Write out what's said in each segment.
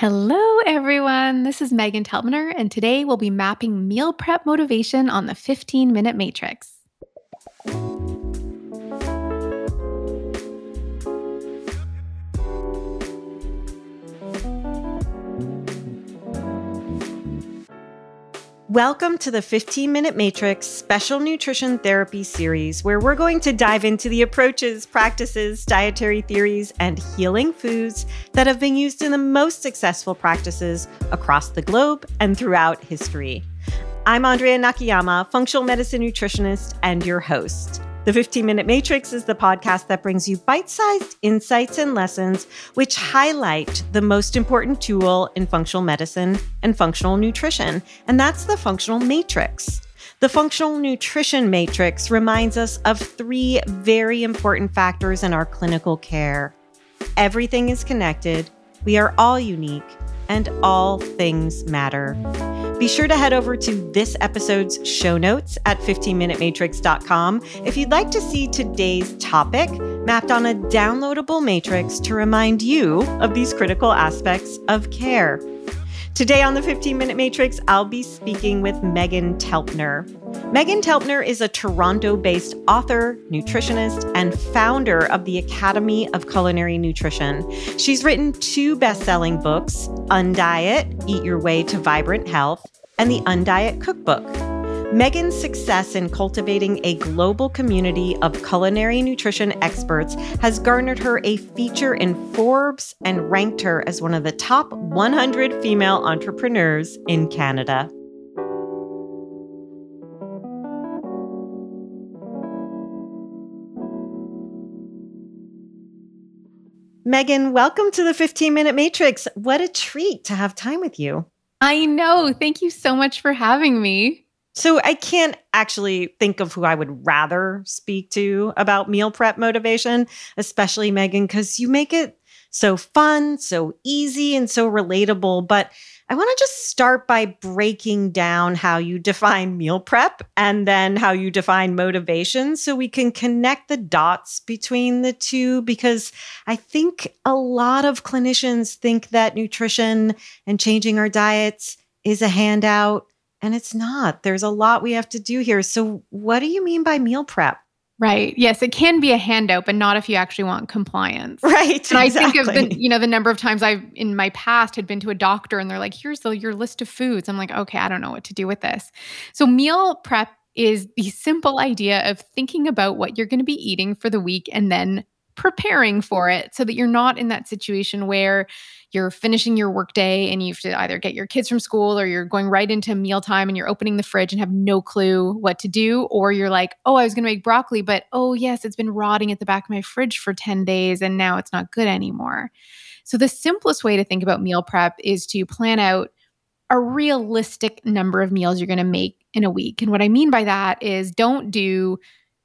Hello, everyone. This is Meghan Telpner, and today we'll be mapping meal prep motivation on the 15 minute matrix. Welcome to the 15 Minute Matrix Special Nutrition Therapy Series, where we're going to dive into the approaches, practices, dietary theories, and healing foods that have been used in the most successful practices across the globe and throughout history. I'm Andrea Nakayama, functional medicine nutritionist and your host. The 15 Minute Matrix is the podcast that brings you bite sized insights and lessons which highlight the most important tool in functional medicine and functional nutrition, and that's the functional matrix. The functional nutrition matrix reminds us of three very important factors in our clinical care. Everything is connected, we are all unique, and all things matter. Be sure to head over to this episode's show notes at 15minutematrix.com if you'd like to see today's topic mapped on a downloadable matrix to remind you of these critical aspects of care. Today on the 15 Minute Matrix, I'll be speaking with Meghan Telpner. Meghan Telpner is a Toronto based author, nutritionist, and founder of the Academy of Culinary Nutrition. She's written two best selling books Undiet Eat Your Way to Vibrant Health, and the Undiet Cookbook. Meghan's success in cultivating a global community of culinary nutrition experts has garnered her a feature in Forbes and ranked her as one of the top 100 female entrepreneurs in Canada. Meghan, welcome to the 15 Minute Matrix. What a treat to have time with you. I know. Thank you so much for having me. So I can't actually think of who I would rather speak to about meal prep motivation, especially Meghan, because you make it so fun, so easy, and so relatable. But I want to just start by breaking down how you define meal prep and then how you define motivation so we can connect the dots between the two. Because I think a lot of clinicians think that nutrition and changing our diets is a handout and it's not. There's a lot we have to do here. So, what do you mean by meal prep? Right. Yes, it can be a handout, but not if you actually want compliance. Right. And exactly. I think of the, you know, the number of times I've in my past had been to a doctor and they're like, here's the, your list of foods. I'm like, okay, I don't know what to do with this. So meal prep is the simple idea of thinking about what you're going to be eating for the week and then preparing for it so that you're not in that situation where you're finishing your workday and you have to either get your kids from school or you're going right into mealtime and you're opening the fridge and have no clue what to do. Or you're like, oh, I was going to make broccoli, but oh, yes, it's been rotting at the back of my fridge for 10 days and now it's not good anymore. So, the simplest way to think about meal prep is to plan out a realistic number of meals you're going to make in a week. And what I mean by that is don't do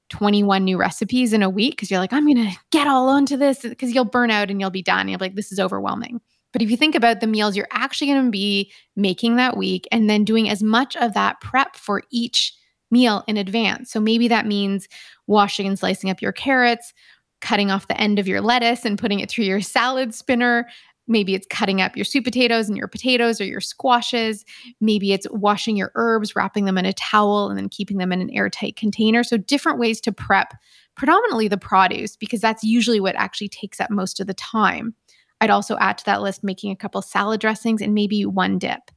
21 new recipes in a week because you're like, I'm going to get all onto this because you'll burn out and you'll be done. You'll be like, this is overwhelming. But if you think about the meals you're actually going to be making that week and then doing as much of that prep for each meal in advance. So maybe that means washing and slicing up your carrots, cutting off the end of your lettuce and putting it through your salad spinner, Maybe it's cutting up your sweet potatoes and your potatoes or your squashes. Maybe it's washing your herbs, wrapping them in a towel, and then keeping them in an airtight container. So, different ways to prep predominantly the produce because that's usually what actually takes up most of the time. I'd also add to that list making a couple salad dressings and maybe one dip.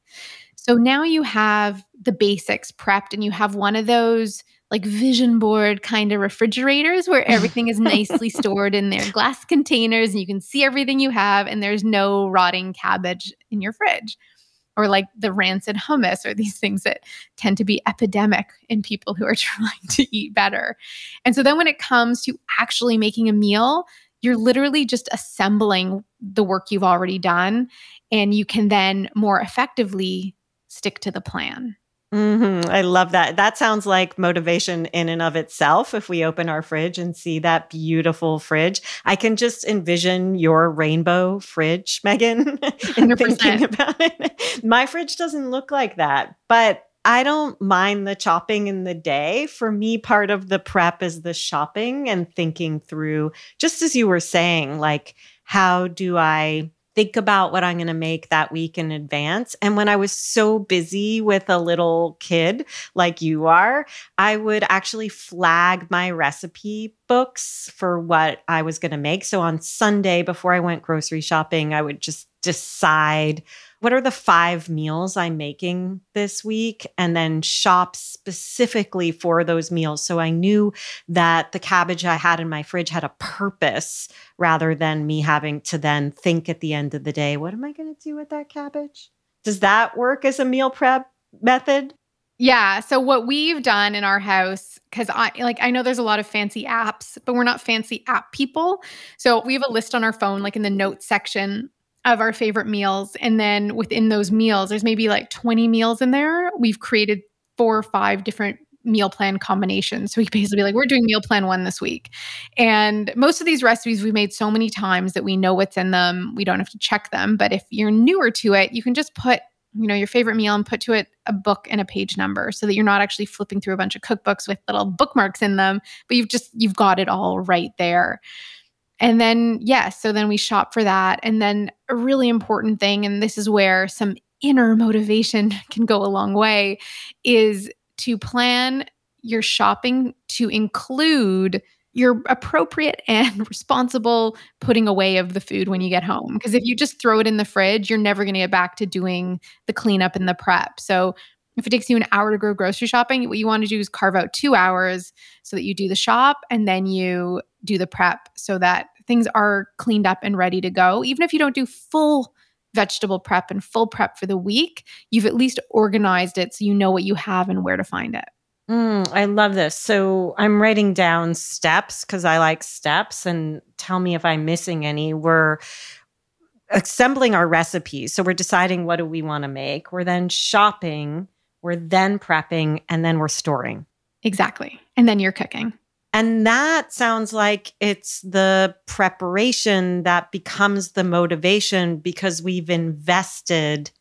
So now you have the basics prepped and you have one of those like vision board kind of refrigerators where everything is nicely stored in their glass containers and you can see everything you have and there's no rotting cabbage in your fridge or like the rancid hummus or these things that tend to be epidemic in people who are trying to eat better. And so then when it comes to actually making a meal, you're literally just assembling the work you've already done and you can then more effectively stick to the plan. Mm-hmm. I love that. That sounds like motivation in and of itself. If we open our fridge and see that beautiful fridge, I can just envision your rainbow fridge, Meghan, and thinking about it. My fridge doesn't look like that, but I don't mind the chopping in the day. For me, part of the prep is the shopping and thinking through, just as you were saying, like, how do I think about what I'm going to make that week in advance. And when I was so busy with a little kid like you are, I would actually flag my recipe books for what I was going to make. So on Sunday, before I went grocery shopping, I would just decide what are the five meals I'm making this week and then shop specifically for those meals. So I knew that the cabbage I had in my fridge had a purpose rather than me having to then think at the end of the day, what am I going to do with that cabbage? Does that work as a meal prep method? Yeah. So what we've done in our house, because I like I know there's a lot of fancy apps, but we're not fancy app people. So we have a list on our phone, like in the notes section of our favorite meals. And then within those meals, there's maybe like 20 meals in there. We've created four or five different meal plan combinations. So we basically be like, we're doing meal plan one this week. And most of these recipes we've made so many times that we know what's in them. We don't have to check them. But if you're newer to it, you can just put you know your favorite meal and put to it a book and a page number so that you're not actually flipping through a bunch of cookbooks with little bookmarks in them but you've just you've got it all right there and then, yes, yeah, so then we shop for that. And then a really important thing, and this is where some inner motivation can go a long way, is to plan your shopping to include your appropriate and responsible putting away of the food when you get home. Because if you just throw it in the fridge, you're never going to get back to doing the cleanup and the prep. So if it takes you an hour to go grocery shopping, what you want to do is carve out two hours so that you do the shop and then you do the prep so that things are cleaned up and ready to go. Even if you don't do full vegetable prep and full prep for the week, you've at least organized it so you know what you have and where to find it. Mm, I love this. So I'm writing down steps because I like steps and tell me if I'm missing any. We're assembling our recipes. So we're deciding what do we want to make. We're then shopping we're then prepping, and then we're storing. Exactly. And then you're cooking. And that sounds like it's the preparation that becomes the motivation because we've invested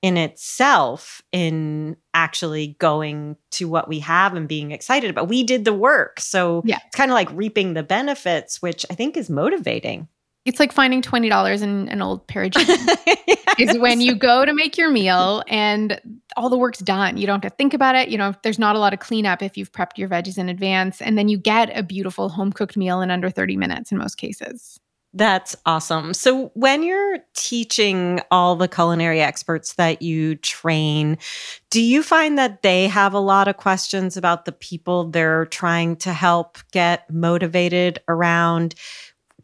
in itself in actually going to what we have and being excited about. We did the work. So yeah. it's kind of like reaping the benefits, which I think is motivating. It's like finding twenty dollars in an old pair of jeans. yes. Is when you go to make your meal and all the work's done. You don't have to think about it. You know, there's not a lot of cleanup if you've prepped your veggies in advance, and then you get a beautiful home cooked meal in under thirty minutes in most cases. That's awesome. So, when you're teaching all the culinary experts that you train, do you find that they have a lot of questions about the people they're trying to help get motivated around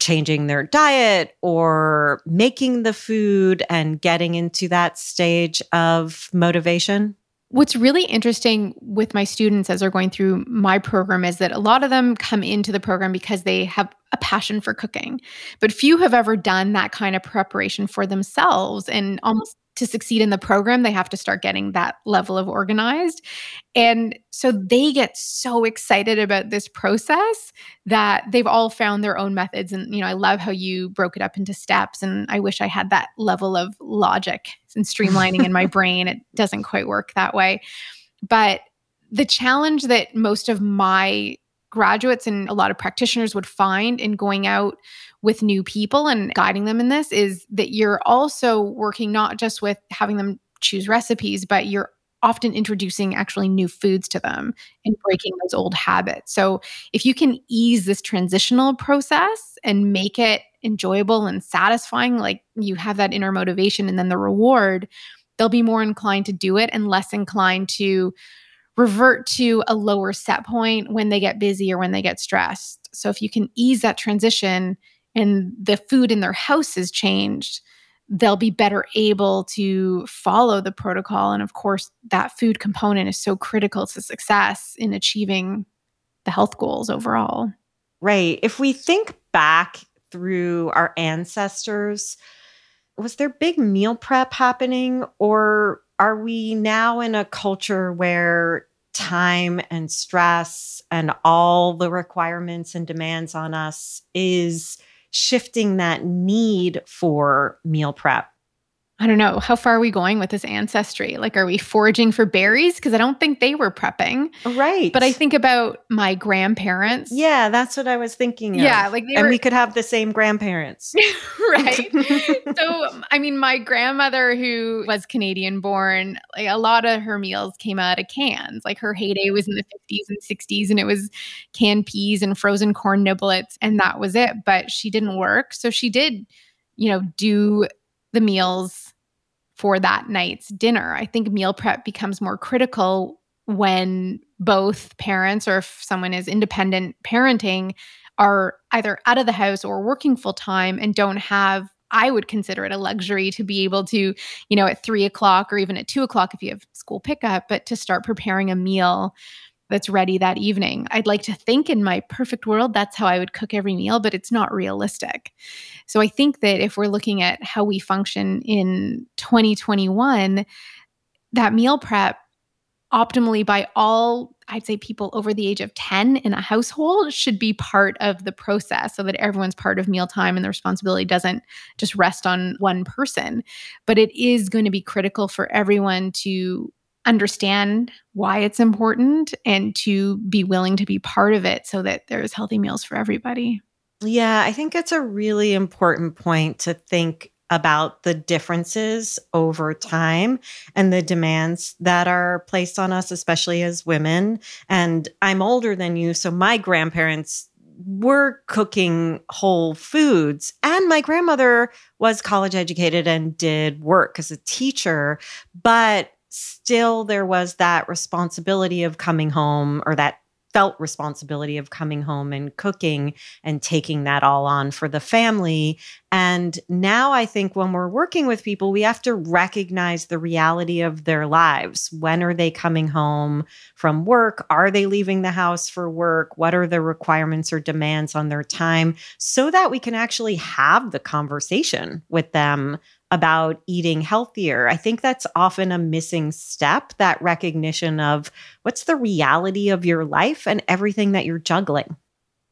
changing their diet or making the food and getting into that stage of motivation? What's really interesting with my students as they're going through my program is that a lot of them come into the program because they have a passion for cooking, but few have ever done that kind of preparation for themselves and almost to succeed in the program, they have to start getting that level of organized. And so they get so excited about this process that they've all found their own methods. And, you know, I love how you broke it up into steps. And I wish I had that level of logic and streamlining in my brain. It doesn't quite work that way. But the challenge that most of my graduates and a lot of practitioners would find in going out with new people and guiding them in this is that you're also working not just with having them choose recipes, but you're often introducing actually new foods to them and breaking those old habits. So, if you can ease this transitional process and make it enjoyable and satisfying, like you have that inner motivation and then the reward, they'll be more inclined to do it and less inclined to revert to a lower set point when they get busy or when they get stressed. So if you can ease that transition and the food in their house is changed, they'll be better able to follow the protocol. And of course, that food component is so critical to success in achieving the health goals overall. Right. If we think back through our ancestors, was there big meal prep happening or are we now in a culture where time and stress and all the requirements and demands on us is shifting that need for meal prep? I don't know. How far are we going with this ancestry? Like, are we foraging for berries? Because I don't think they were prepping. Right. But I think about my grandparents. Yeah, that's what I was thinking. Of. Yeah, like and were, we could have the same grandparents. right. so, um, I mean, my grandmother, who was Canadian born, like a lot of her meals came out of cans. Like her heyday was in the 50s and 60s, and it was canned peas and frozen corn niblets, and that was it. But she didn't work. So she did, you know, do the meals for that night's dinner. I think meal prep becomes more critical when both parents or if someone is independent parenting are either out of the house or working full time and don't have I would consider it a luxury to be able to, you know, at three o'clock or even at two o'clock if you have school pickup, but to start preparing a meal that's ready that evening. I'd like to think in my perfect world, that's how I would cook every meal, but it's not realistic. So I think that if we're looking at how we function in 2021, that meal prep optimally by all I'd say people over the age of 10 in a household should be part of the process so that everyone's part of mealtime and the responsibility doesn't just rest on one person. But it is going to be critical for everyone to understand why it's important and to be willing to be part of it so that there's healthy meals for everybody. Yeah, I think it's a really important point to think about the differences over time and the demands that are placed on us, especially as women. And I'm older than you, so my grandparents were cooking whole foods. And my grandmother was college educated and did work as a teacher, but still there was that responsibility of coming home or that felt responsibility of coming home and cooking and taking that all on for the family. And now I think when we're working with people, we have to recognize the reality of their lives. When are they coming home from work? Are they leaving the house for work? What are the requirements or demands on their time so that we can actually have the conversation with them about eating healthier. I think that's often a missing step that recognition of what's the reality of your life and everything that you're juggling.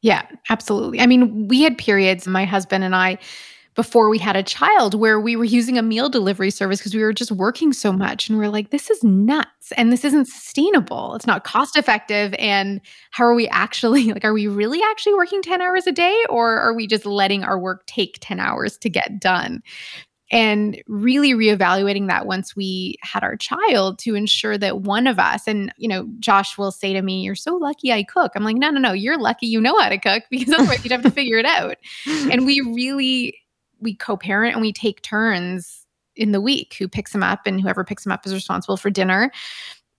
Yeah, absolutely. I mean, we had periods, my husband and I, before we had a child, where we were using a meal delivery service because we were just working so much. And we are like, this is nuts and this isn't sustainable. It's not cost effective. And how are we actually, like, are we really actually working 10 hours a day or are we just letting our work take 10 hours to get done? And really reevaluating that once we had our child to ensure that one of us and you know josh will say to me you're so lucky i cook. I'm like no no no you're lucky you know how to cook because otherwise you'd have to figure it out. And we really we co-parent and we take turns in the week who picks him up and whoever picks him up is responsible for dinner.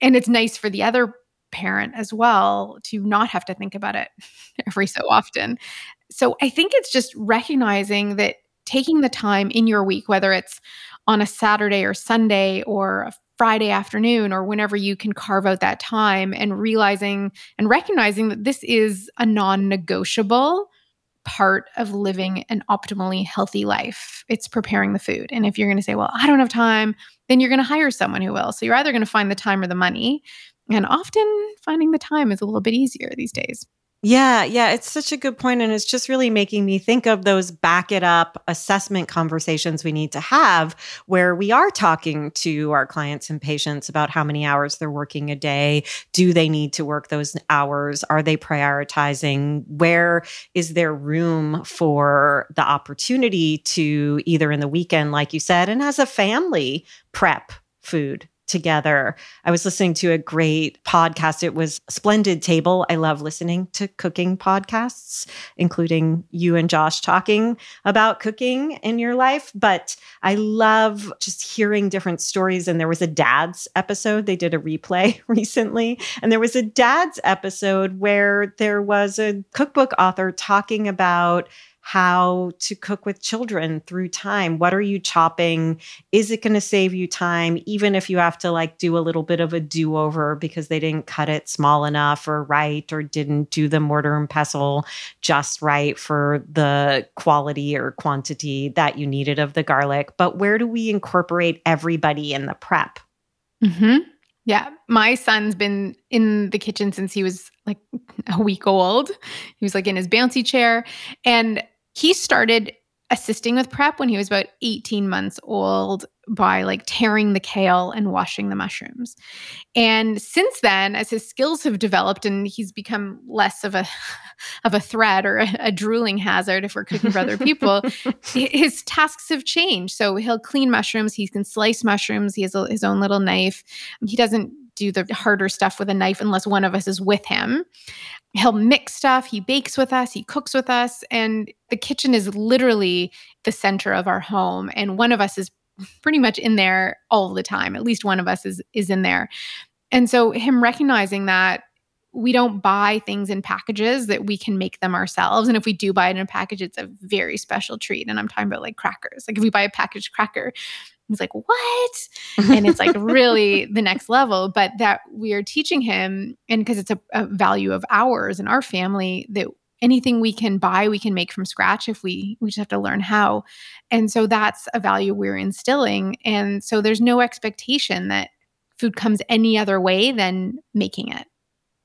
And it's nice for the other parent as well to not have to think about it every so often. So i think it's just recognizing that taking the time in your week, whether it's on a Saturday or Sunday or a Friday afternoon or whenever you can carve out that time and realizing and recognizing that this is a non negotiable part of living an optimally healthy life. It's preparing the food. And if you're going to say, well, I don't have time, then you're going to hire someone who will. So you're either going to find the time or the money. And often finding the time is a little bit easier these days. Yeah, yeah, it's such a good point, and it's just really making me think of those back it up assessment conversations we need to have where we are talking to our clients and patients about how many hours they're working a day. Do they need to work those hours? Are they prioritizing? Where is there room for the opportunity to either in the weekend, like you said, and as a family prep food together. I was listening to a great podcast. It was Splendid Table. I love listening to cooking podcasts, including you and Josh talking about cooking in your life. But I love just hearing different stories. And there was a dad's episode. They did a replay recently. And there was a dad's episode where there was a cookbook author talking about how to cook with children through time. What are you chopping? Is it going to save you time, even if you have to like do a little bit of a do over because they didn't cut it small enough or right or didn't do the mortar and pestle just right for the quality or quantity that you needed of the garlic? But where do we incorporate everybody in the prep? hmm Yeah, my son's been in the kitchen since he was like a week old. He was like in his bouncy chair. And he started assisting with prep when he was about 18 months old by like tearing the kale and washing the mushrooms. And since then, as his skills have developed and he's become less of a of a threat or a, a drooling hazard if we're cooking for other people, his tasks have changed. So he'll clean mushrooms, he can slice mushrooms, he has a, his own little knife. He doesn't do the harder stuff with a knife unless one of us is with him. He'll mix stuff, he bakes with us, he cooks with us, and the kitchen is literally the center of our home. And one of us is pretty much in there all the time. At least one of us is is in there. And so him recognizing that we don't buy things in packages that we can make them ourselves. And if we do buy it in a package, it's a very special treat. And I'm talking about like crackers. Like if we buy a packaged cracker, he's like, what? And it's like really the next level. But that we are teaching him, and because it's a, a value of ours in our family, that anything we can buy we can make from scratch if we we just have to learn how and so that's a value we're instilling and so there's no expectation that food comes any other way than making it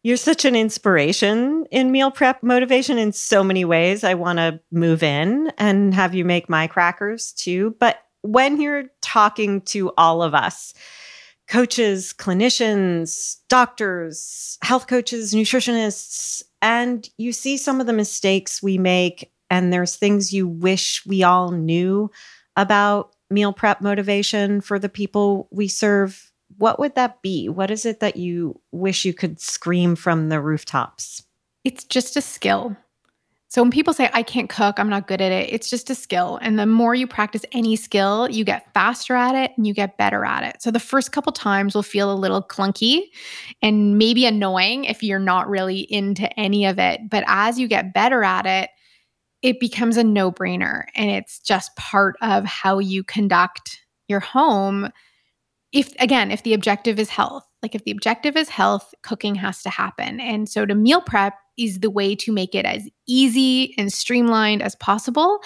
you're such an inspiration in meal prep motivation in so many ways i want to move in and have you make my crackers too but when you're talking to all of us coaches, clinicians, doctors, health coaches, nutritionists, and you see some of the mistakes we make, and there's things you wish we all knew about meal prep motivation for the people we serve. What would that be? What is it that you wish you could scream from the rooftops? It's just a skill. So when people say, I can't cook, I'm not good at it, it's just a skill. And the more you practice any skill, you get faster at it and you get better at it. So the first couple times will feel a little clunky and maybe annoying if you're not really into any of it. But as you get better at it, it becomes a no brainer and it's just part of how you conduct your home. If again, if the objective is health, like if the objective is health, cooking has to happen. And so to meal prep, is the way to make it as easy and streamlined as possible.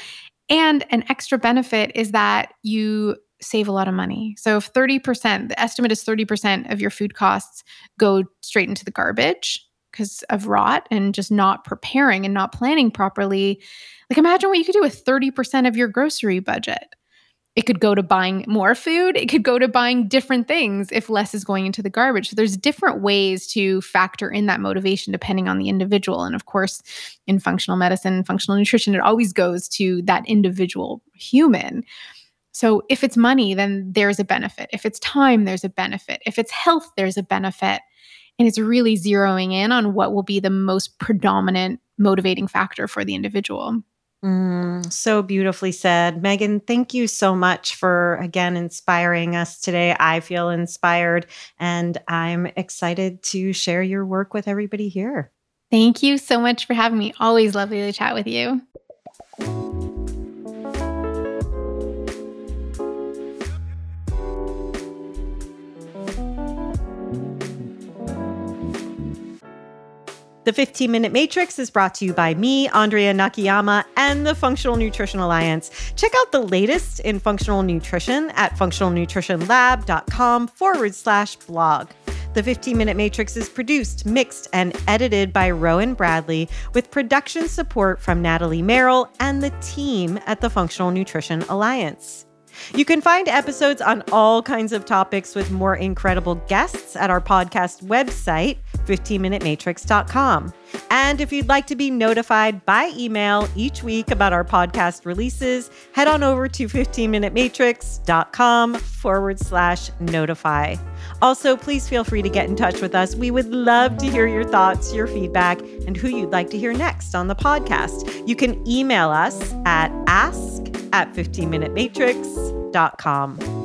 And an extra benefit is that you save a lot of money. So if 30%, the estimate is 30% of your food costs go straight into the garbage because of rot and just not preparing and not planning properly. Like imagine what you could do with 30% of your grocery budget it could go to buying more food. It could go to buying different things if less is going into the garbage. So there's different ways to factor in that motivation depending on the individual. And of course in functional medicine functional nutrition it always goes to that individual human. So if it's money then there's a benefit. If it's time there's a benefit. If it's health there's a benefit. And it's really zeroing in on what will be the most predominant motivating factor for the individual Mm, so beautifully said. Meghan, thank you so much for again inspiring us today. I feel inspired and I'm excited to share your work with everybody here. Thank you so much for having me. Always lovely to chat with you. The 15 Minute Matrix is brought to you by me, Andrea Nakayama, and the Functional Nutrition Alliance. Check out the latest in functional nutrition at functionalnutritionlab.com forward slash blog. The 15 Minute Matrix is produced, mixed, and edited by Rowan Bradley with production support from Natalie Merrill and the team at the Functional Nutrition Alliance. You can find episodes on all kinds of topics with more incredible guests at our podcast website, 15minutematrix.com. And if you'd like to be notified by email each week about our podcast releases, head on over to 15minutematrix.com forward slash notify. Also, please feel free to get in touch with us. We would love to hear your thoughts, your feedback, and who you'd like to hear next on the podcast. You can email us at ask at 15minutematrix.com.